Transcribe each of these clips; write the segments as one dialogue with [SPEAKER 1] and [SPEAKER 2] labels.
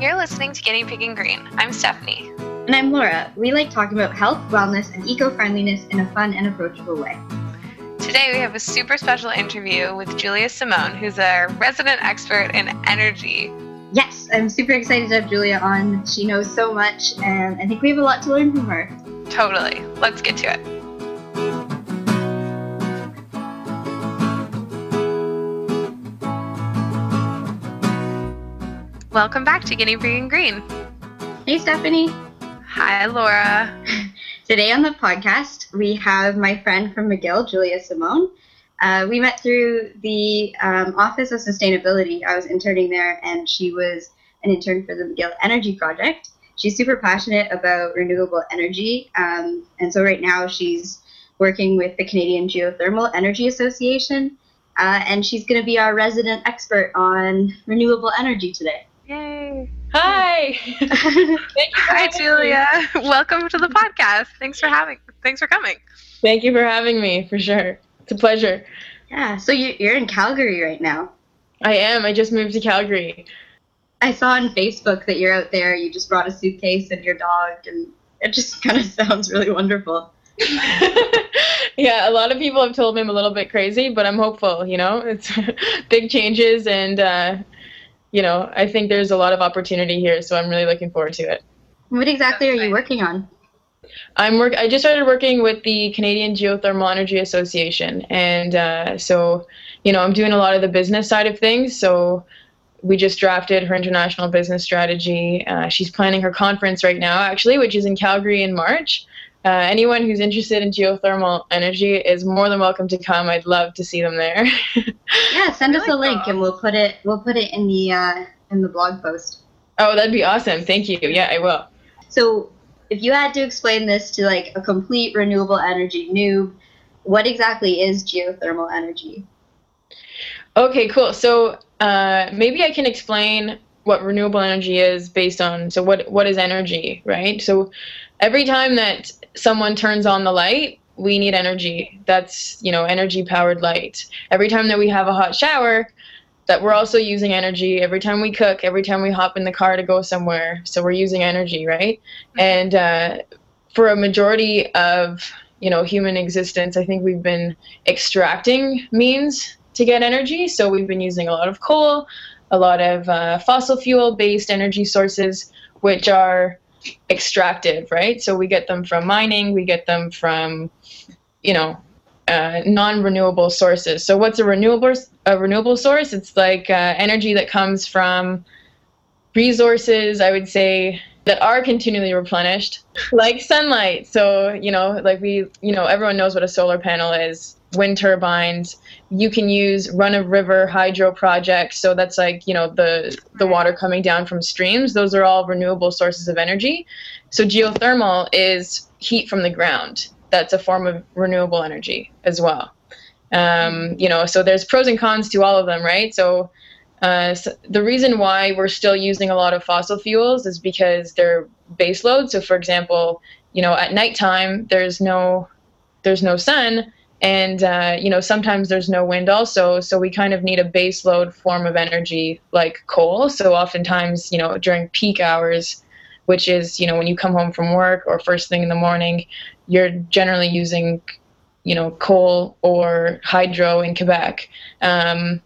[SPEAKER 1] You're listening to Guinea Pig and Green. I'm Stephanie.
[SPEAKER 2] And I'm Laura. We like talking about health, wellness, and eco friendliness in a fun and approachable way.
[SPEAKER 1] Today we have a super special interview with Julia Simone, who's a resident expert in energy.
[SPEAKER 2] Yes, I'm super excited to have Julia on. She knows so much, and I think we have a lot to learn from her.
[SPEAKER 1] Totally. Let's get to it. Welcome back to Guinea Pig and Green.
[SPEAKER 2] Hey, Stephanie.
[SPEAKER 1] Hi, Laura.
[SPEAKER 2] Today on the podcast, we have my friend from McGill, Julia Simone. Uh, we met through the um, Office of Sustainability. I was interning there, and she was an intern for the McGill Energy Project. She's super passionate about renewable energy, um, and so right now she's working with the Canadian Geothermal Energy Association, uh, and she's going to be our resident expert on renewable energy today.
[SPEAKER 1] Yay.
[SPEAKER 3] Hi.
[SPEAKER 1] Hi, Julia. Welcome to the podcast. Thanks for having. Thanks for coming.
[SPEAKER 3] Thank you for having me. For sure, it's a pleasure.
[SPEAKER 2] Yeah. So you, you're in Calgary right now.
[SPEAKER 3] I am. I just moved to Calgary.
[SPEAKER 2] I saw on Facebook that you're out there. You just brought a suitcase and your dog, and it just kind of sounds really wonderful.
[SPEAKER 3] yeah, a lot of people have told me I'm a little bit crazy, but I'm hopeful. You know, it's big changes, and uh, you know, I think there's a lot of opportunity here, so I'm really looking forward to it.
[SPEAKER 2] What exactly are you working on?
[SPEAKER 3] I'm work. I just started working with the Canadian Geothermal Energy Association, and uh, so you know, I'm doing a lot of the business side of things. So we just drafted her international business strategy. Uh, she's planning her conference right now, actually, which is in Calgary in March. Uh, anyone who's interested in geothermal energy is more than welcome to come. I'd love to see them there.
[SPEAKER 2] yeah, send us a link and we'll put it we'll put it in the uh, in the blog post.
[SPEAKER 3] Oh, that'd be awesome. Thank you. Yeah, I will.
[SPEAKER 2] So, if you had to explain this to like a complete renewable energy noob, what exactly is geothermal energy?
[SPEAKER 3] Okay, cool. So, uh, maybe I can explain what renewable energy is based on so what what is energy, right? So, every time that someone turns on the light, we need energy. That's, you know, energy powered light. Every time that we have a hot shower, that we're also using energy every time we cook, every time we hop in the car to go somewhere. So we're using energy, right? Mm-hmm. And uh, for a majority of you know human existence, I think we've been extracting means to get energy. So we've been using a lot of coal, a lot of uh, fossil fuel based energy sources, which are extractive, right? So we get them from mining, we get them from, you know, uh, non-renewable sources. So what's a renewable a renewable source? It's like uh, energy that comes from resources. I would say that are continually replenished, like sunlight. So you know, like we, you know, everyone knows what a solar panel is. Wind turbines. You can use run of river hydro projects. So that's like you know the the water coming down from streams. Those are all renewable sources of energy. So geothermal is heat from the ground. That's a form of renewable energy as well. Um, you know, so there's pros and cons to all of them, right? So, uh, so the reason why we're still using a lot of fossil fuels is because they're baseload. So, for example, you know, at nighttime there's no there's no sun, and uh, you know sometimes there's no wind also so we kind of need a base load form of energy like coal. So oftentimes you know during peak hours which is you know when you come home from work or first thing in the morning you're generally using you know coal or hydro in quebec. Um,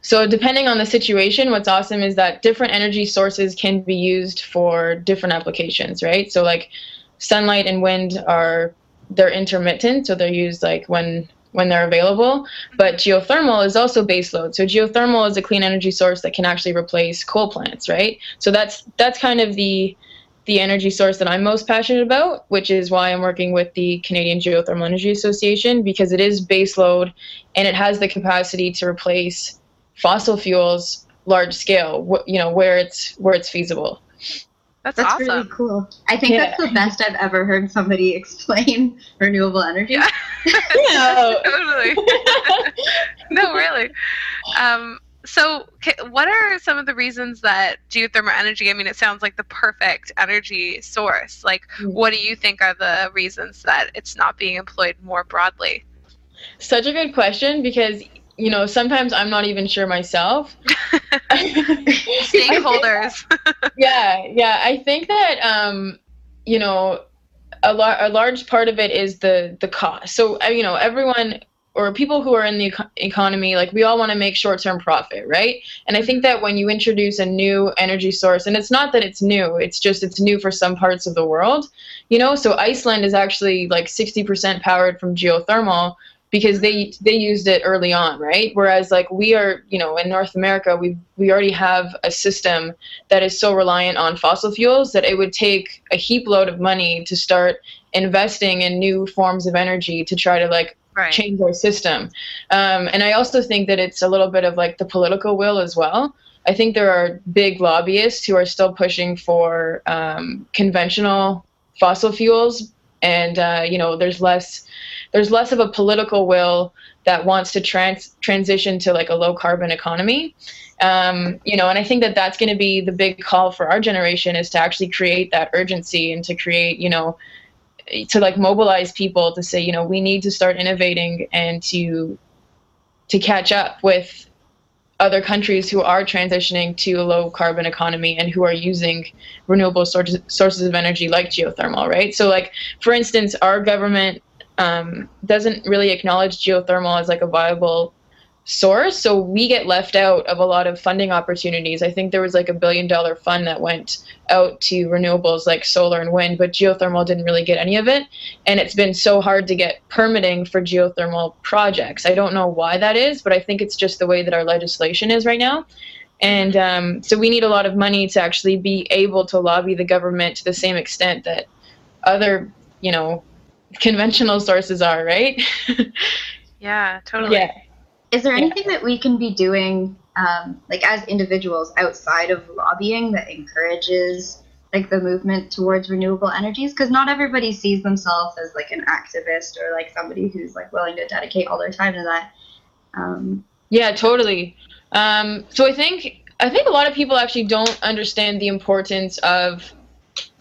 [SPEAKER 3] so depending on the situation what's awesome is that different energy sources can be used for different applications right? So like sunlight and wind are they're intermittent, so they're used like when when they're available. But mm-hmm. geothermal is also baseload. So geothermal is a clean energy source that can actually replace coal plants, right? So that's that's kind of the the energy source that I'm most passionate about, which is why I'm working with the Canadian Geothermal Energy Association because it is baseload and it has the capacity to replace fossil fuels large scale, you know, where it's where it's feasible.
[SPEAKER 1] That's,
[SPEAKER 2] that's
[SPEAKER 1] awesome.
[SPEAKER 2] really cool. I think yeah. that's the best I've ever heard somebody explain renewable energy.
[SPEAKER 1] Yeah,
[SPEAKER 3] yeah.
[SPEAKER 1] totally. no, really. Um, so, what are some of the reasons that geothermal energy? I mean, it sounds like the perfect energy source. Like, mm. what do you think are the reasons that it's not being employed more broadly?
[SPEAKER 3] Such a good question because you know, sometimes I'm not even sure myself.
[SPEAKER 1] Stakeholders.
[SPEAKER 3] yeah, yeah. I think that um, you know, a, lar- a large part of it is the the cost. So uh, you know, everyone or people who are in the economy, like we all want to make short term profit, right? And I think that when you introduce a new energy source, and it's not that it's new, it's just it's new for some parts of the world, you know. So Iceland is actually like 60% powered from geothermal because they they used it early on, right? Whereas like we are, you know, in North America, we we already have a system that is so reliant on fossil fuels that it would take a heap load of money to start investing in new forms of energy to try to like right. change our system. Um, and I also think that it's a little bit of like the political will as well. I think there are big lobbyists who are still pushing for um, conventional fossil fuels, and uh, you know, there's less there's less of a political will that wants to trans- transition to like a low carbon economy. Um, you know, and I think that that's going to be the big call for our generation is to actually create that urgency and to create, you know, to like mobilize people to say, you know, we need to start innovating and to to catch up with other countries who are transitioning to a low carbon economy and who are using renewable sources sources of energy like geothermal, right? So, like for instance, our government um, doesn't really acknowledge geothermal as like a viable source. So we get left out of a lot of funding opportunities. I think there was like a billion dollar fund that went out to renewables like solar and wind, but geothermal didn't really get any of it. And it's been so hard to get permitting for geothermal projects. I don't know why that is, but I think it's just the way that our legislation is right now. And um, so we need a lot of money to actually be able to lobby the government to the same extent that other, you know, conventional sources are, right?
[SPEAKER 1] yeah, totally.
[SPEAKER 3] Yeah.
[SPEAKER 2] Is there anything yeah. that we can be doing, um, like as individuals, outside of lobbying that encourages like the movement towards renewable energies? Because not everybody sees themselves as like an activist or like somebody who's like willing to dedicate all their time to that. Um,
[SPEAKER 3] yeah, totally. Um, so I think I think a lot of people actually don't understand the importance of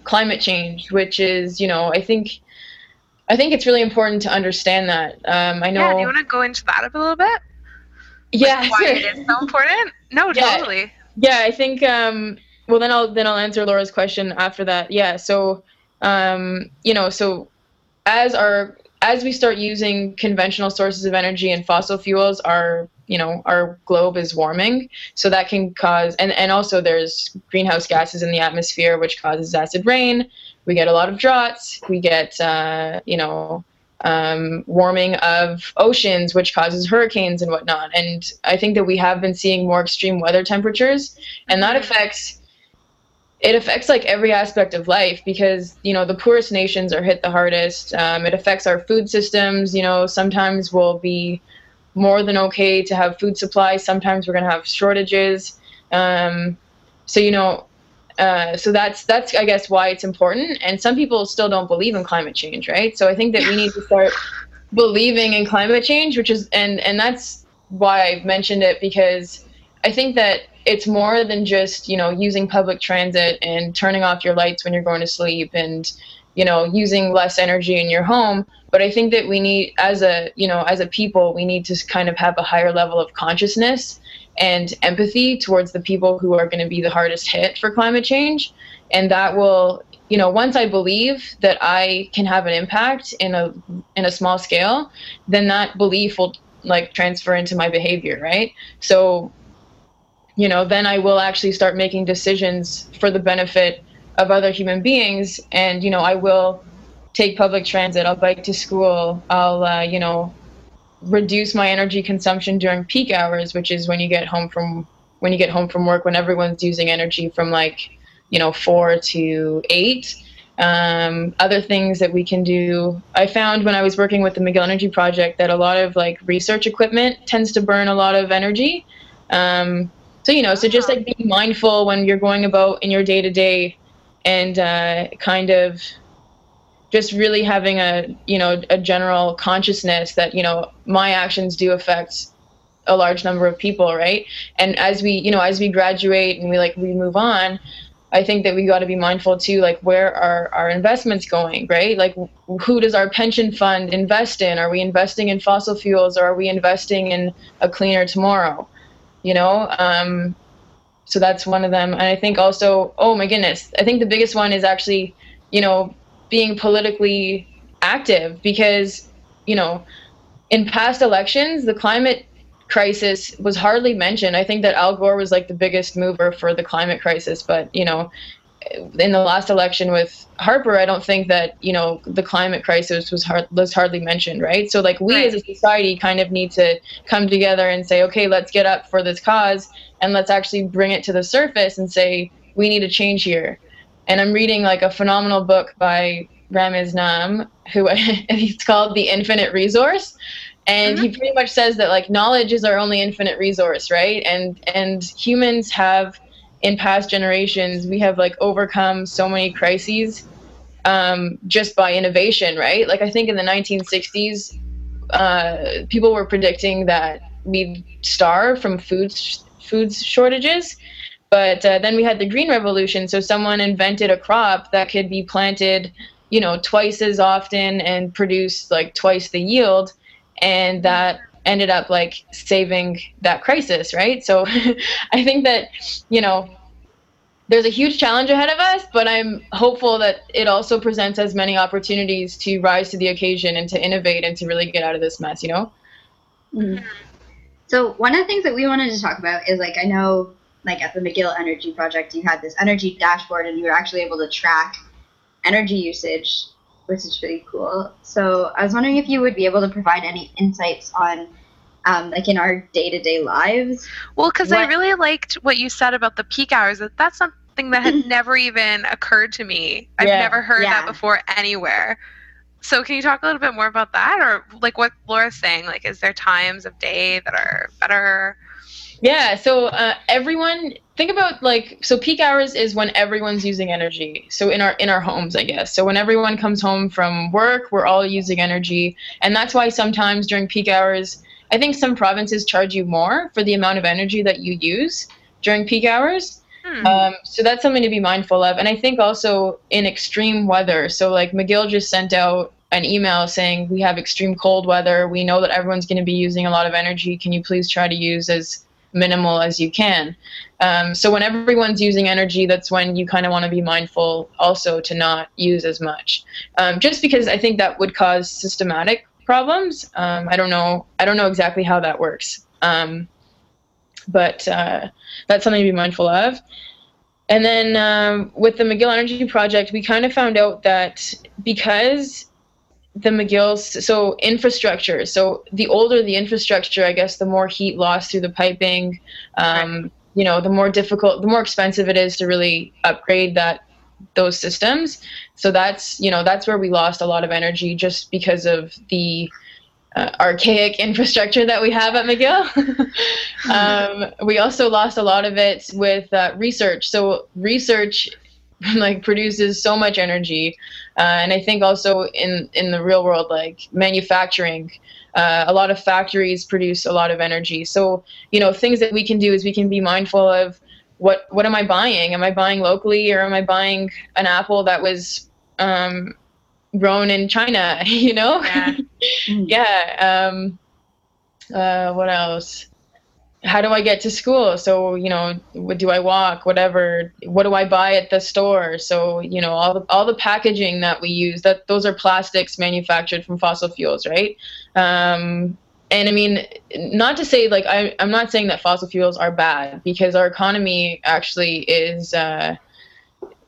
[SPEAKER 3] climate change, which is, you know, I think I think it's really important to understand that. Um, I know.
[SPEAKER 1] Yeah, do you want to go into that a little bit?
[SPEAKER 3] Yeah,
[SPEAKER 1] like why it is so important. No, yeah. totally.
[SPEAKER 3] Yeah, I think. Um, well, then I'll then I'll answer Laura's question after that. Yeah, so um, you know, so as our as we start using conventional sources of energy and fossil fuels, our you know our globe is warming, so that can cause and and also there's greenhouse gases in the atmosphere which causes acid rain. We get a lot of droughts. We get uh, you know um, warming of oceans, which causes hurricanes and whatnot. And I think that we have been seeing more extreme weather temperatures, and that affects it affects like every aspect of life because you know the poorest nations are hit the hardest. Um, it affects our food systems. You know, sometimes we'll be more than okay to have food supply. Sometimes we're going to have shortages. Um, so you know, uh, so that's that's I guess why it's important. And some people still don't believe in climate change, right? So I think that we need to start believing in climate change, which is and and that's why I've mentioned it because I think that it's more than just you know using public transit and turning off your lights when you're going to sleep and you know using less energy in your home but i think that we need as a you know as a people we need to kind of have a higher level of consciousness and empathy towards the people who are going to be the hardest hit for climate change. And that will, you know, once I believe that I can have an impact in a in a small scale, then that belief will like transfer into my behavior, right? So, you know, then I will actually start making decisions for the benefit of other human beings, and you know, I will take public transit. I'll bike to school. I'll, uh, you know, reduce my energy consumption during peak hours, which is when you get home from when you get home from work when everyone's using energy from like you know four to eight. Um, other things that we can do. I found when I was working with the McGill Energy Project that a lot of like research equipment tends to burn a lot of energy. Um, so you know, so just like being mindful when you're going about in your day to day, and uh, kind of just really having a you know a general consciousness that you know my actions do affect a large number of people right and as we you know as we graduate and we like we move on I think that we got to be mindful too, like where are our investments going, right? Like who does our pension fund invest in? Are we investing in fossil fuels or are we investing in a cleaner tomorrow? You know, um, so that's one of them. And I think also, oh my goodness, I think the biggest one is actually, you know, being politically active because, you know, in past elections, the climate crisis was hardly mentioned. I think that Al Gore was like the biggest mover for the climate crisis, but you know, in the last election with Harper, I don't think that you know the climate crisis was hard, was hardly mentioned, right? So like we right. as a society kind of need to come together and say, okay, let's get up for this cause and let's actually bring it to the surface and say we need a change here. And I'm reading like a phenomenal book by Ramez Naam, who it's called The Infinite Resource, and mm-hmm. he pretty much says that like knowledge is our only infinite resource right? And and humans have in past generations we have like overcome so many crises um, just by innovation right? Like i think in the 1960s uh, people were predicting that we'd starve from food food shortages but uh, then we had the green revolution so someone invented a crop that could be planted you know twice as often and produce like twice the yield and that ended up like saving that crisis, right? So I think that, you know, there's a huge challenge ahead of us, but I'm hopeful that it also presents as many opportunities to rise to the occasion and to innovate and to really get out of this mess, you know?
[SPEAKER 2] Mm-hmm. So one of the things that we wanted to talk about is like I know like at the McGill Energy Project you had this energy dashboard and you were actually able to track energy usage which is really cool. So I was wondering if you would be able to provide any insights on, um, like in our day to day lives.
[SPEAKER 1] Well, because I really liked what you said about the peak hours. That that's something that had never even occurred to me. I've yeah. never heard yeah. that before anywhere. So can you talk a little bit more about that, or like what Laura's saying? Like, is there times of day that are better?
[SPEAKER 3] Yeah, so uh, everyone think about like so peak hours is when everyone's using energy. So in our in our homes, I guess. So when everyone comes home from work, we're all using energy, and that's why sometimes during peak hours, I think some provinces charge you more for the amount of energy that you use during peak hours. Hmm. Um, so that's something to be mindful of. And I think also in extreme weather. So like McGill just sent out an email saying we have extreme cold weather. We know that everyone's going to be using a lot of energy. Can you please try to use as minimal as you can. Um, so when everyone's using energy, that's when you kind of want to be mindful also to not use as much. Um, just because I think that would cause systematic problems. Um, I don't know. I don't know exactly how that works. Um, but uh, that's something to be mindful of. And then um, with the McGill Energy Project, we kind of found out that because the McGills, so infrastructure. So the older the infrastructure, I guess, the more heat loss through the piping. Um, right. You know, the more difficult, the more expensive it is to really upgrade that those systems. So that's you know that's where we lost a lot of energy just because of the uh, archaic infrastructure that we have at McGill. um, we also lost a lot of it with uh, research. So research like produces so much energy. Uh, and i think also in in the real world like manufacturing uh, a lot of factories produce a lot of energy. So you know things that we can do is we can be mindful of what what am i buying? Am i buying locally or am i buying an apple that was um, grown in china you know? Yeah, yeah um, uh, what else how do I get to school? So, you know, do I walk, whatever, what do I buy at the store? So, you know, all the, all the packaging that we use, that those are plastics manufactured from fossil fuels, right? Um, and I mean, not to say like, I, I'm not saying that fossil fuels are bad because our economy actually is, uh,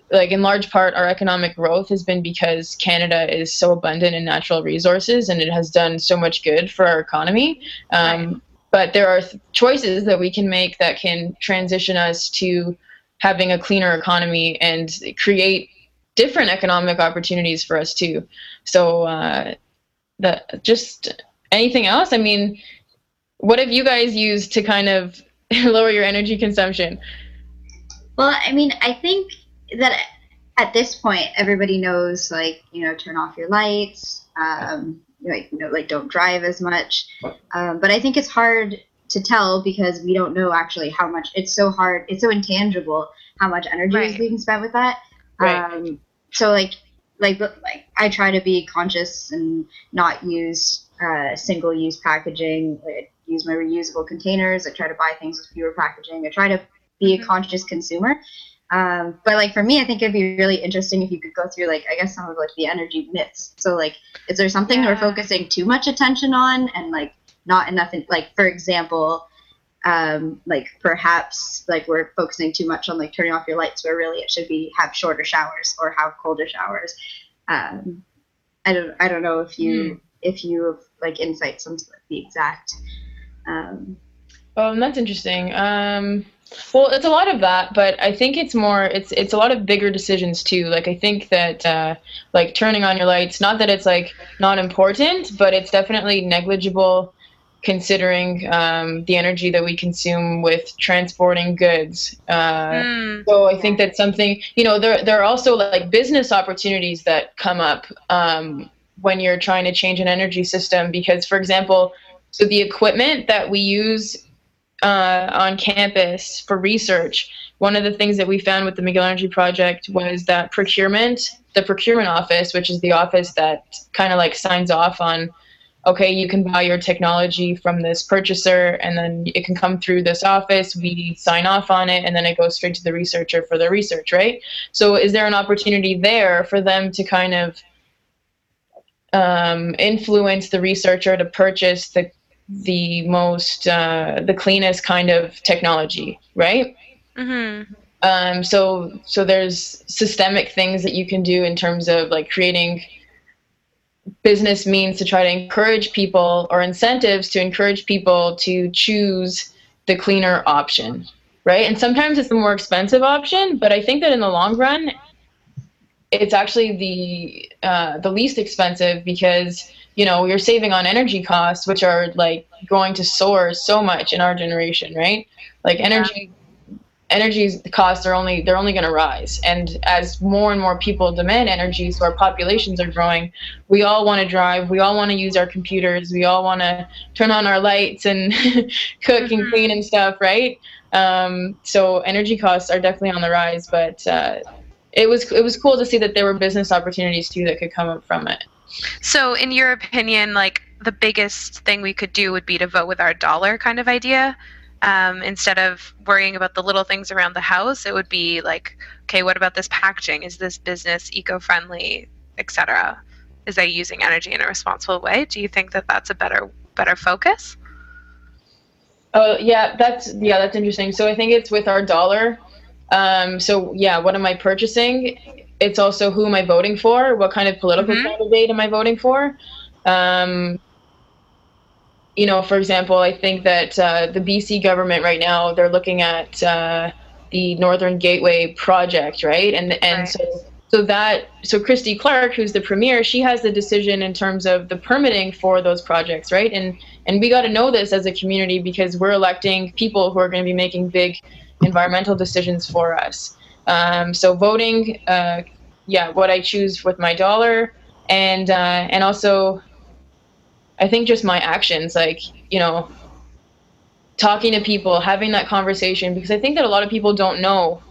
[SPEAKER 3] like in large part our economic growth has been because Canada is so abundant in natural resources and it has done so much good for our economy. Um, right but there are choices that we can make that can transition us to having a cleaner economy and create different economic opportunities for us too. So uh, that just anything else? I mean, what have you guys used to kind of lower your energy consumption?
[SPEAKER 2] Well, I mean, I think that at this point, everybody knows, like, you know, turn off your lights, um, like you know like don't drive as much um, but i think it's hard to tell because we don't know actually how much it's so hard it's so intangible how much energy
[SPEAKER 1] Right.
[SPEAKER 2] is being spent with that.
[SPEAKER 3] Right.
[SPEAKER 2] Um, so like like like I try to be conscious and not use uh, single use packaging. I use my reusable containers. I try to buy things with fewer packaging. I try to be a
[SPEAKER 1] Mhm.
[SPEAKER 2] conscious consumer. Um, but like for me, I think it'd be really interesting if you could go through like I guess some of like the energy myths. So like, is there something we're focusing too much attention on and like not enough? In, like for example, um, like perhaps like we're focusing too much on like turning off your lights, where really it should be have shorter showers or have colder showers. Um, I don't I don't know if you if you have like insights on the exact. Um,
[SPEAKER 3] Um, that's interesting. Um, well, it's a lot of that, but I think it's more. It's it's a lot of bigger decisions too. Like I think that uh, like turning on your lights. Not that it's like not important, but it's definitely negligible considering um, the energy that we consume with transporting goods. Uh,
[SPEAKER 1] Mm,
[SPEAKER 3] so I think that's something, you know, there, there are also like business opportunities that come up um, when you're trying to change an energy system. Because, for example, so the equipment that we use uh, on campus for research, one of the things that we found with the McGill Energy Project was that procurement, the procurement office, which is the office that kind of like signs off on okay, you can buy your technology from this purchaser and then it can come through this office. We sign off on it and then it goes straight to the researcher for the research, right? So, is there an opportunity there for them to kind of um, influence the researcher to purchase the the most uh, the cleanest kind of technology, right?
[SPEAKER 1] hmm
[SPEAKER 3] Um, so so there's systemic things that you can do in terms of like creating business means to try to encourage people or incentives to encourage people to choose the cleaner option, right? And sometimes it's the more expensive option, but I think that in the long run, it's actually the uh, the least expensive because you know you're saving on energy costs, which are like going to soar so much in our generation, right? Like energy energy costs are only they're only going to rise and as more and more people demand energy so our populations are growing we all want to drive we all want to use our computers we all want to turn on our lights and cook and
[SPEAKER 1] Mhm.
[SPEAKER 3] clean and stuff right um, so energy costs are definitely on the rise but uh, it was it was cool to see that there were business opportunities too that could come up from it
[SPEAKER 1] So, in your opinion, like the biggest thing we could do would be to vote with our dollar kind of idea. Um, instead of worrying about the little things around the house, it would be like, okay, what about this packaging? Is this business eco-friendly, etc.? Is they using energy in a responsible way? Do you think that that's a better better focus?
[SPEAKER 3] Oh yeah, that's yeah, that's interesting. So I think it's with our dollar. Um, so yeah, what am I purchasing? It's also who am I voting for? What kind of political
[SPEAKER 1] Mhm.
[SPEAKER 3] candidate am I voting for? Um, you know, for example, I think that uh, the BC government right now they're looking at uh, the Northern Gateway project, right? And and
[SPEAKER 1] Right.
[SPEAKER 3] so so that so Christy Clark, who's the premier, she has the decision in terms of the permitting for those projects, right? And and we got to know this as a community because we're electing people who are going to be making big environmental decisions for us. Um, so voting, uh, yeah, what I choose with my dollar, and uh, and also, I think just my actions, like you know, talking to people, having that conversation, because I think that a lot of people don't know,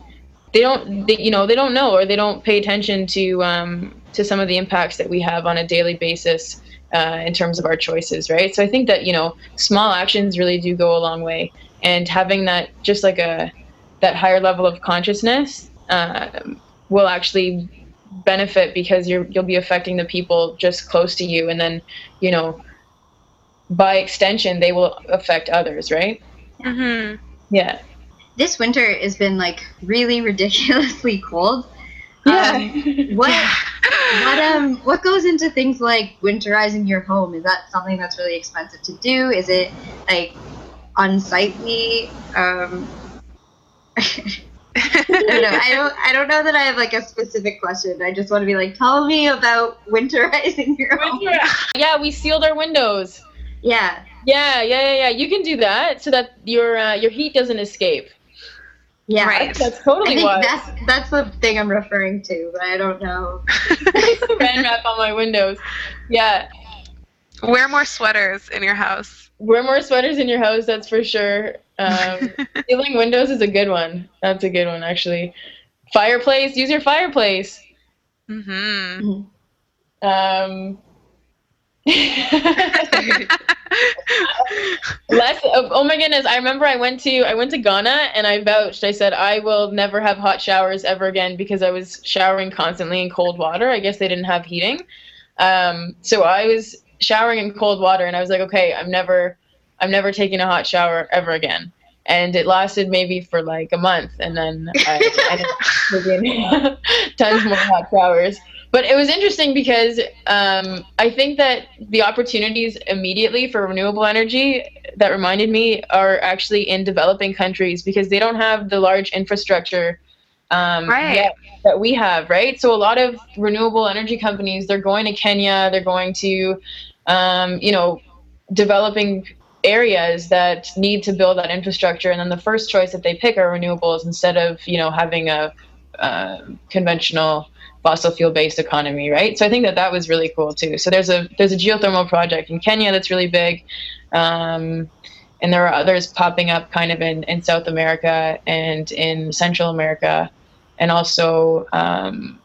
[SPEAKER 3] they don't, they, you know, they don't know or they don't pay attention to um, to some of the impacts that we have on a daily basis uh, in terms of our choices, right? So I think that you know, small actions really do go a long way, and having that just like a that higher level of consciousness uh, will actually benefit because you're you'll be affecting the people just close to you, and then you know, by extension, they will affect others, right?
[SPEAKER 1] Mm-hmm.
[SPEAKER 3] Yeah.
[SPEAKER 2] this winter has been like really ridiculously cold.
[SPEAKER 3] Yeah.
[SPEAKER 2] Um, what what um what goes into things like winterizing your home? Is that something that's really expensive to do? Is it like unsightly? Um, I don't know. I don't. I don't know that I have like a specific question. I just want to be like, tell me about winterizing your home.
[SPEAKER 3] yeah, we sealed our windows.
[SPEAKER 2] Yeah.
[SPEAKER 3] Yeah, yeah, yeah, yeah. You can do that so that your uh, your heat doesn't escape.
[SPEAKER 2] Yeah.
[SPEAKER 1] Right.
[SPEAKER 3] That's, that's
[SPEAKER 2] I
[SPEAKER 3] totally
[SPEAKER 2] think
[SPEAKER 3] why.
[SPEAKER 2] that's that's the thing I'm referring to, but I don't know.
[SPEAKER 3] saran wrap on my windows. Yeah,
[SPEAKER 1] Wear more sweaters in your house.
[SPEAKER 3] wear more sweaters in your house. That's for sure. Um, sealing windows is a good one. That's a good one, actually. Fireplace. Use your fireplace.
[SPEAKER 1] Mm-hmm.
[SPEAKER 3] Um, less oh, oh my goodness i remember i went to i went to ghana and i vouched i said i will never have hot showers ever again because i was showering constantly in cold water i guess they didn't have heating um, so i was showering in cold water and i was like okay i'm never i'm never taking a hot shower ever again and it lasted maybe for like a month and then i, I tons more hot showers but it was interesting because um, I think that the opportunities immediately for renewable energy that reminded me are actually in developing countries because they don't have the large infrastructure um,
[SPEAKER 1] right.
[SPEAKER 3] that we have, right? So a lot of renewable energy companies they're going to Kenya, they're going to, um, you know, developing areas that need to build that infrastructure, and then the first choice that they pick are renewables instead of you know having a uh, conventional fossil fuel based economy, right? So I think that that was really cool too. So there's a there's a geothermal project in Kenya that's really big, um, and there are others popping up kind of in in South America and in Central America, and also um,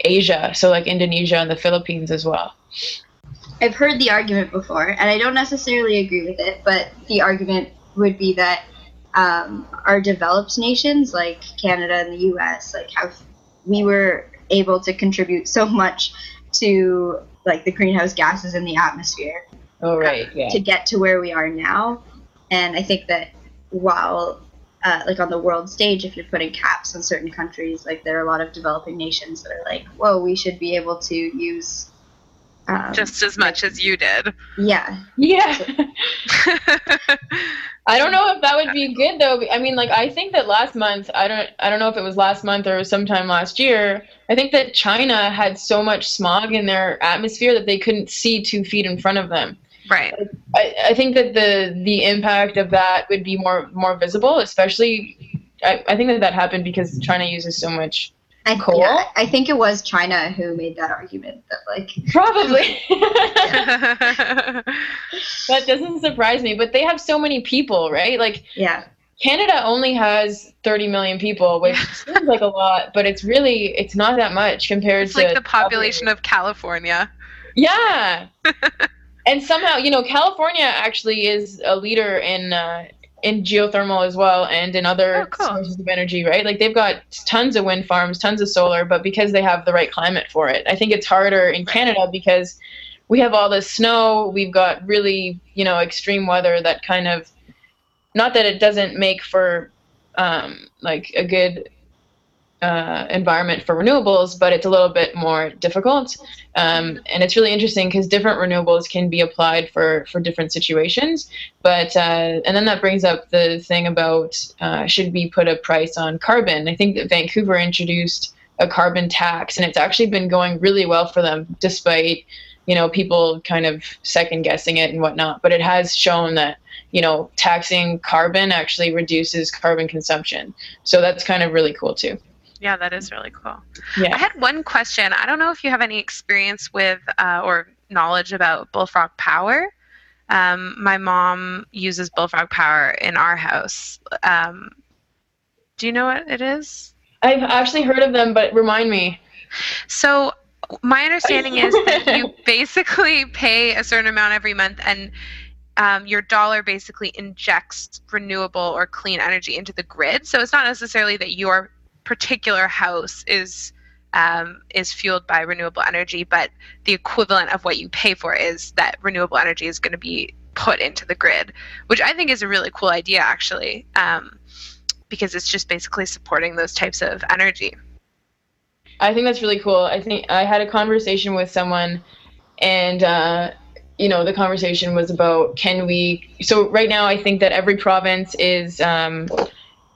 [SPEAKER 3] Asia. So like Indonesia and the Philippines as well.
[SPEAKER 2] I've heard the argument before, and I don't necessarily agree with it, but the argument would be that um, our developed nations like Canada and the U.S. like have we were able to contribute so much to like the greenhouse gases in the atmosphere.
[SPEAKER 3] Oh right, yeah.
[SPEAKER 2] To get to where we are now, and I think that while uh, like on the world stage, if you're putting caps on certain countries, like there are a lot of developing nations that are like, whoa, we should be able to use
[SPEAKER 1] um, just as much as you did.
[SPEAKER 2] Yeah.
[SPEAKER 3] Yeah. I don't know if that would be good though. I mean, like I think that last month, I don't, I don't know if it was last month or sometime last year. I think that China had so much smog in their atmosphere that they couldn't see two feet in front of them.
[SPEAKER 1] Right.
[SPEAKER 3] I, I think that the the impact of that would be more more visible, especially. I, I think that that happened because China uses so much
[SPEAKER 2] I,
[SPEAKER 3] cool.
[SPEAKER 2] Yeah, I think it was China who made that argument that like
[SPEAKER 3] probably that doesn't surprise me, but they have so many people, right? Like
[SPEAKER 2] yeah.
[SPEAKER 3] Canada only has 30 million people, which seems like a lot, but it's really it's not that much compared
[SPEAKER 1] it's
[SPEAKER 3] to
[SPEAKER 1] like the population of California.
[SPEAKER 3] Yeah. and somehow, you know, California actually is a leader in uh, in geothermal as well and in other
[SPEAKER 1] oh, cool.
[SPEAKER 3] sources of energy, right? Like they've got tons of wind farms, tons of solar, but because they have the right climate for it. I think it's harder in Canada because we have all this snow, we've got really, you know, extreme weather that kind of not that it doesn't make for um, like a good uh, environment for renewables, but it's a little bit more difficult. Um, and it's really interesting because different renewables can be applied for for different situations. But uh, and then that brings up the thing about uh, should we put a price on carbon? I think that Vancouver introduced a carbon tax, and it's actually been going really well for them, despite you know people kind of second guessing it and whatnot. But it has shown that you know taxing carbon actually reduces carbon consumption. So that's kind of really cool too.
[SPEAKER 1] Yeah, that is really cool.
[SPEAKER 3] Yeah.
[SPEAKER 1] I had one question. I don't know if you have any experience with uh, or knowledge about bullfrog power. Um, my mom uses bullfrog power in our house. Um, do you know what it is?
[SPEAKER 3] I've actually heard of them, but remind me.
[SPEAKER 1] So, my understanding is that you basically pay a certain amount every month, and um, your dollar basically injects renewable or clean energy into the grid. So, it's not necessarily that you're particular house is um, is fueled by renewable energy, but the equivalent of what you pay for is that renewable energy is going to be put into the grid, which I think is a really cool idea, actually, um, because it's just basically supporting those types of energy.
[SPEAKER 3] I think that's really cool. I think I had a conversation with someone, and uh, you know, the conversation was about can we. So right now, I think that every province is um,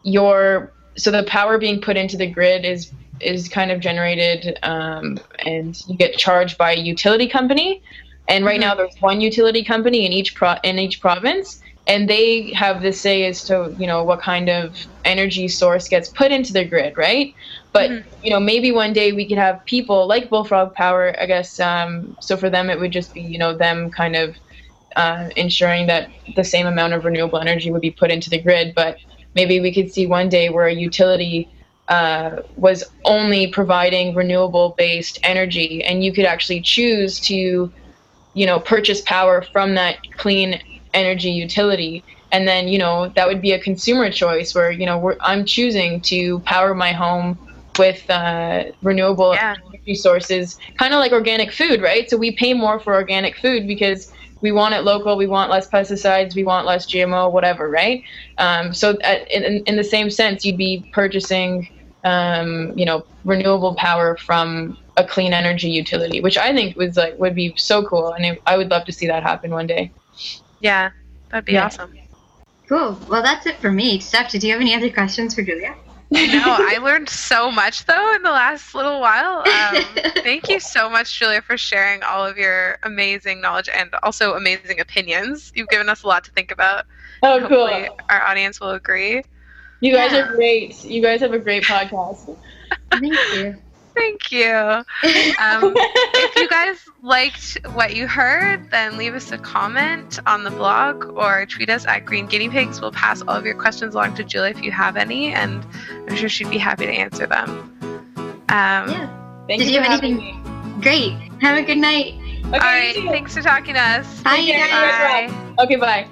[SPEAKER 3] your so the power being put into the grid is is kind of generated um, and you get charged by a utility company and right mm-hmm. now there's one utility company in each pro in each province and they have the say as to you know what kind of energy source gets put into the grid right but mm-hmm. you know maybe one day we could have people like bullfrog power i guess um, so for them it would just be you know them kind of uh, ensuring that the same amount of renewable energy would be put into the grid. But maybe we could see one day where a utility uh, was only providing renewable based energy and you could actually choose to you know purchase power from that clean energy utility and then you know that would be a consumer choice where you know i'm choosing to power my home with uh, renewable yeah. energy sources kind of like organic food right so we pay more for organic food because we want it local we want less pesticides we want less gmo whatever right um, so at, in, in the same sense you'd be purchasing um, you know, renewable power from a clean energy utility, which I think was like would be so cool, and it, I would love to see that happen one day.
[SPEAKER 1] Yeah, that'd be yeah. awesome.
[SPEAKER 2] Cool. Well, that's it for me. Steph, did you have any other questions for Julia?
[SPEAKER 1] No, I learned so much though in the last little while. Um, thank you so much, Julia, for sharing all of your amazing knowledge and also amazing opinions. You've given us a lot to think about.
[SPEAKER 3] Oh, cool.
[SPEAKER 1] Our audience will agree.
[SPEAKER 3] You guys yeah. are great. You guys have a great podcast.
[SPEAKER 2] Thank you.
[SPEAKER 1] Thank you. Um, if you guys liked what you heard, then leave us a comment on the blog or tweet us at Green Guinea Pigs. We'll pass all of your questions along to Julie if you have any, and I'm sure she'd be happy to answer them.
[SPEAKER 2] Um, yeah. Thank Did you, you have anything? Me. Great. Have a good night.
[SPEAKER 1] Okay, all right. Thanks for talking to us.
[SPEAKER 2] Bye.
[SPEAKER 1] Bye.
[SPEAKER 3] Okay, bye.